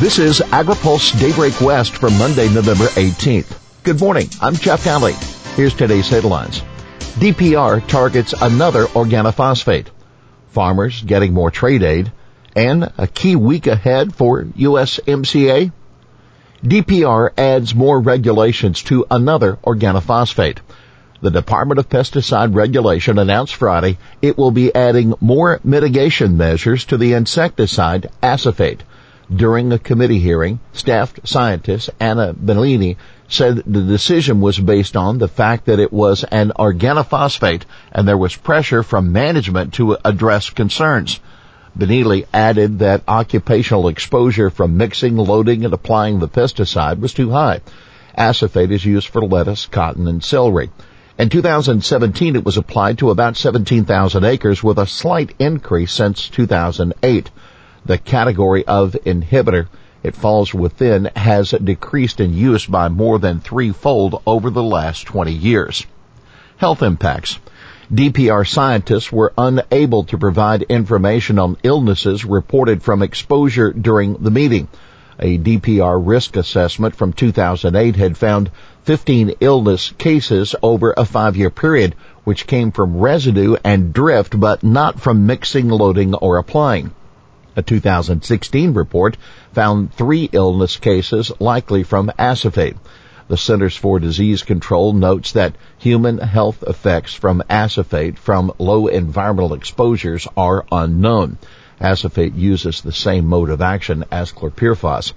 This is AgriPulse Daybreak West for Monday, November 18th. Good morning. I'm Jeff Nalley. Here's today's headlines. DPR targets another organophosphate. Farmers getting more trade aid and a key week ahead for USMCA. DPR adds more regulations to another organophosphate. The Department of Pesticide Regulation announced Friday it will be adding more mitigation measures to the insecticide acephate. During a committee hearing, staff scientist Anna Benelli said the decision was based on the fact that it was an organophosphate and there was pressure from management to address concerns. Benelli added that occupational exposure from mixing, loading, and applying the pesticide was too high. Acephate is used for lettuce, cotton, and celery. In 2017, it was applied to about 17,000 acres with a slight increase since 2008 the category of inhibitor it falls within has decreased in use by more than threefold over the last 20 years. Health impacts. DPR scientists were unable to provide information on illnesses reported from exposure during the meeting. A DPR risk assessment from 2008 had found 15 illness cases over a five-year period, which came from residue and drift, but not from mixing, loading, or applying. A 2016 report found three illness cases likely from acephate. The Centers for Disease Control notes that human health effects from acephate from low environmental exposures are unknown. Acephate uses the same mode of action as chlorpyrifos.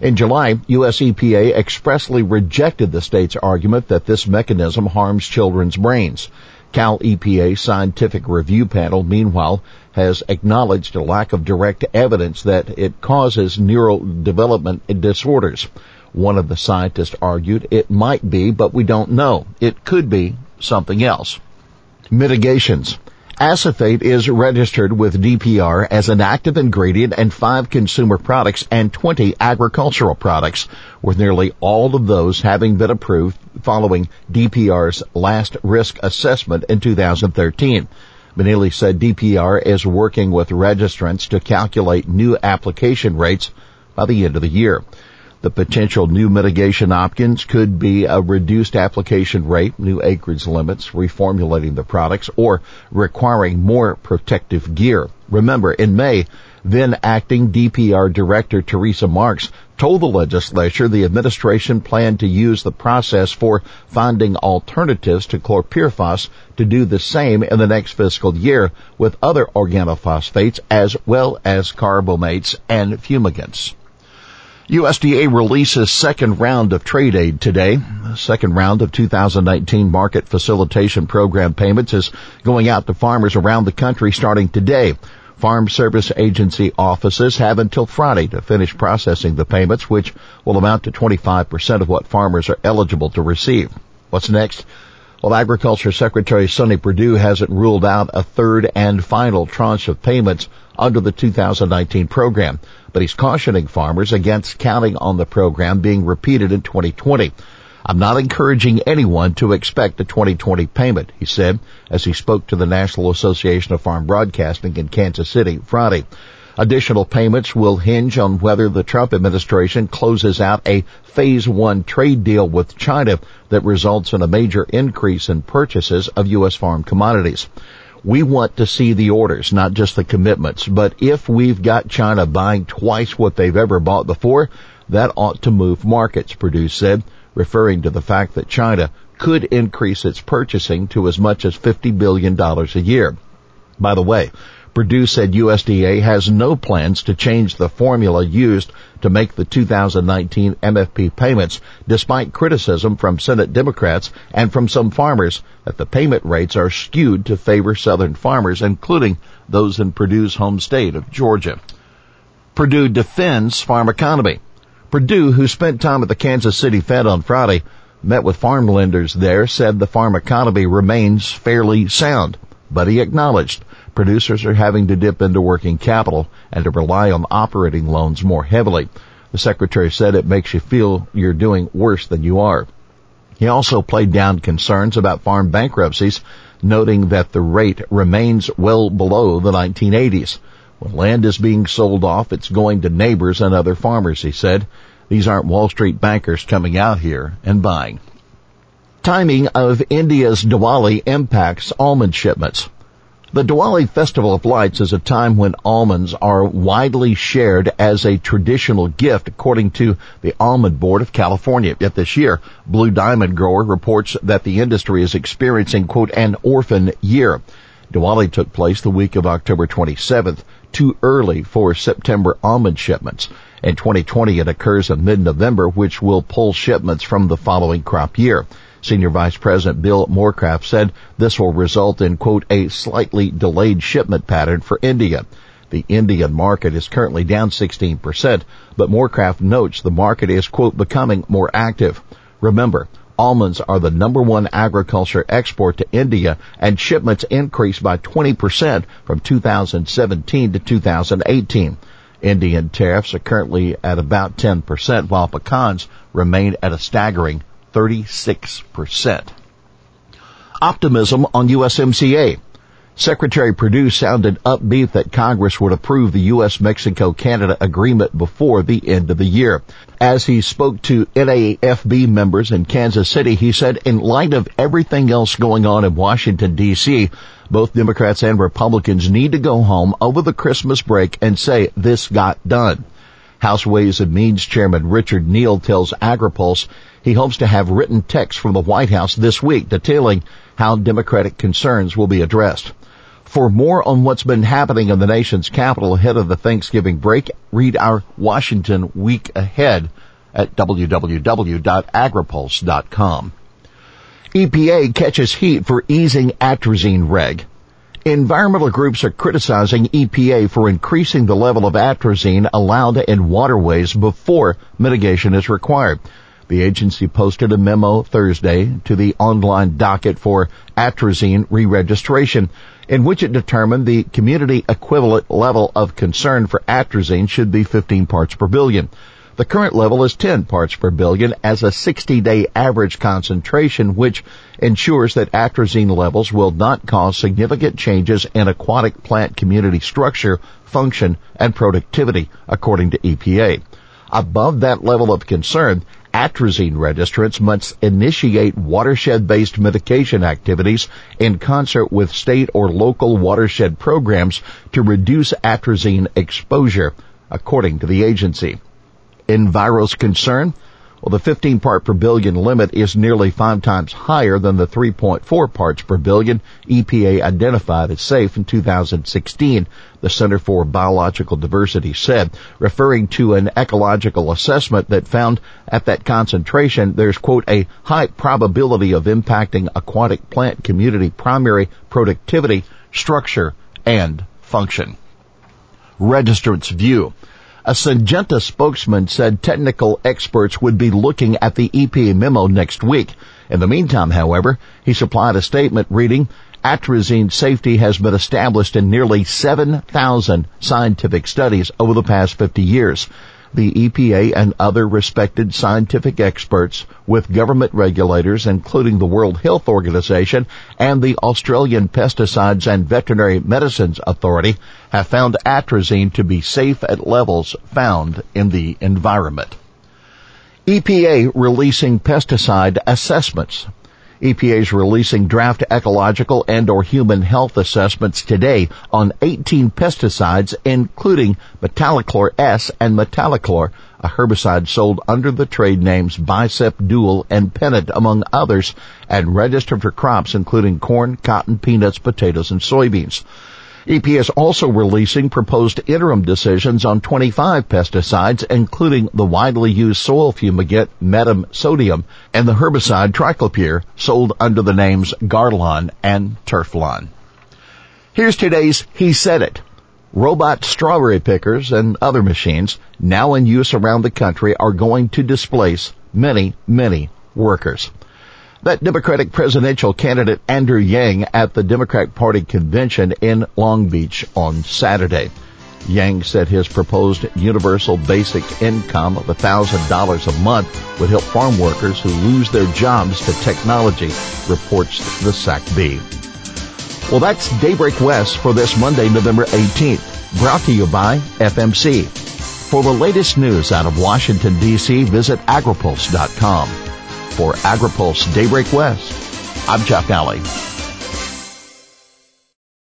In July, US EPA expressly rejected the state's argument that this mechanism harms children's brains. Cal EPA scientific review panel, meanwhile, has acknowledged a lack of direct evidence that it causes neural development disorders. One of the scientists argued it might be, but we don't know. It could be something else. Mitigations. Acephate is registered with DPR as an active ingredient in five consumer products and 20 agricultural products, with nearly all of those having been approved following DPR's last risk assessment in 2013. Benelli said DPR is working with registrants to calculate new application rates by the end of the year. The potential new mitigation options could be a reduced application rate, new acreage limits, reformulating the products, or requiring more protective gear. Remember, in May, then acting DPR Director Teresa Marks told the legislature the administration planned to use the process for finding alternatives to chlorpyrifos to do the same in the next fiscal year with other organophosphates as well as carbamates and fumigants. USDA releases second round of trade aid today. second round of 2019 market facilitation program payments is going out to farmers around the country starting today. Farm Service Agency offices have until Friday to finish processing the payments, which will amount to 25% of what farmers are eligible to receive. What's next? Well, Agriculture Secretary Sonny Perdue hasn't ruled out a third and final tranche of payments under the 2019 program, but he's cautioning farmers against counting on the program being repeated in 2020. I'm not encouraging anyone to expect a 2020 payment, he said as he spoke to the National Association of Farm Broadcasting in Kansas City Friday. Additional payments will hinge on whether the Trump administration closes out a phase one trade deal with China that results in a major increase in purchases of U.S. farm commodities. We want to see the orders, not just the commitments. But if we've got China buying twice what they've ever bought before, that ought to move markets, Perdue said, referring to the fact that China could increase its purchasing to as much as $50 billion a year. By the way, Perdue said USDA has no plans to change the formula used to make the 2019 MFP payments, despite criticism from Senate Democrats and from some farmers that the payment rates are skewed to favor Southern farmers, including those in Perdue's home state of Georgia. Perdue defends farm economy. Perdue, who spent time at the Kansas City Fed on Friday, met with farm lenders there, said the farm economy remains fairly sound, but he acknowledged producers are having to dip into working capital and to rely on operating loans more heavily. The secretary said it makes you feel you're doing worse than you are. He also played down concerns about farm bankruptcies, noting that the rate remains well below the 1980s. When land is being sold off, it's going to neighbors and other farmers, he said. These aren't Wall Street bankers coming out here and buying. Timing of India's Diwali impacts almond shipments. The Diwali Festival of Lights is a time when almonds are widely shared as a traditional gift according to the Almond Board of California. Yet this year, Blue Diamond Grower reports that the industry is experiencing quote an orphan year. Diwali took place the week of October 27th, too early for September almond shipments. In 2020 it occurs in mid-November which will pull shipments from the following crop year. Senior Vice President Bill Morecraft said this will result in, quote, a slightly delayed shipment pattern for India. The Indian market is currently down 16%, but Morecraft notes the market is, quote, becoming more active. Remember, almonds are the number one agriculture export to India and shipments increased by 20% from 2017 to 2018. Indian tariffs are currently at about 10% while pecans remain at a staggering 36%. Optimism on USMCA. Secretary Perdue sounded upbeat that Congress would approve the U.S.-Mexico-Canada agreement before the end of the year. As he spoke to NAFB members in Kansas City, he said, in light of everything else going on in Washington, D.C., both Democrats and Republicans need to go home over the Christmas break and say this got done. House Ways and Means Chairman Richard Neal tells AgriPulse he hopes to have written text from the White House this week detailing how Democratic concerns will be addressed. For more on what's been happening in the nation's capital ahead of the Thanksgiving break, read our Washington Week Ahead at www.agripulse.com. EPA catches heat for easing atrazine reg. Environmental groups are criticizing EPA for increasing the level of atrazine allowed in waterways before mitigation is required. The agency posted a memo Thursday to the online docket for atrazine re-registration in which it determined the community equivalent level of concern for atrazine should be 15 parts per billion. The current level is 10 parts per billion as a 60-day average concentration, which ensures that atrazine levels will not cause significant changes in aquatic plant community structure, function, and productivity, according to EPA. Above that level of concern, atrazine registrants must initiate watershed-based mitigation activities in concert with state or local watershed programs to reduce atrazine exposure, according to the agency. Enviro's concern? Well, the 15 part per billion limit is nearly five times higher than the 3.4 parts per billion EPA identified as safe in 2016, the Center for Biological Diversity said, referring to an ecological assessment that found at that concentration there's quote a high probability of impacting aquatic plant community primary productivity, structure, and function. Registrants view. A Syngenta spokesman said technical experts would be looking at the EPA memo next week. In the meantime, however, he supplied a statement reading, atrazine safety has been established in nearly 7,000 scientific studies over the past 50 years the EPA and other respected scientific experts with government regulators including the World Health Organization and the Australian Pesticides and Veterinary Medicines Authority have found atrazine to be safe at levels found in the environment. EPA releasing pesticide assessments. EPA is releasing draft ecological and or human health assessments today on 18 pesticides, including Metolachlor S and Metolachlor, a herbicide sold under the trade names Bicep Dual and Pennant, among others, and registered for crops including corn, cotton, peanuts, potatoes, and soybeans. EPA is also releasing proposed interim decisions on 25 pesticides, including the widely used soil fumigant metam sodium and the herbicide triclopyr sold under the names Garlon and Turflon. Here's today's He Said It. Robot strawberry pickers and other machines now in use around the country are going to displace many, many workers. That Democratic presidential candidate Andrew Yang at the Democratic Party convention in Long Beach on Saturday. Yang said his proposed universal basic income of $1,000 a month would help farm workers who lose their jobs to technology, reports the Sac Bee. Well, that's Daybreak West for this Monday, November 18th. Brought to you by FMC. For the latest news out of Washington, D.C., visit agripulse.com. For AgriPulse Daybreak West, I'm Jeff Nalley.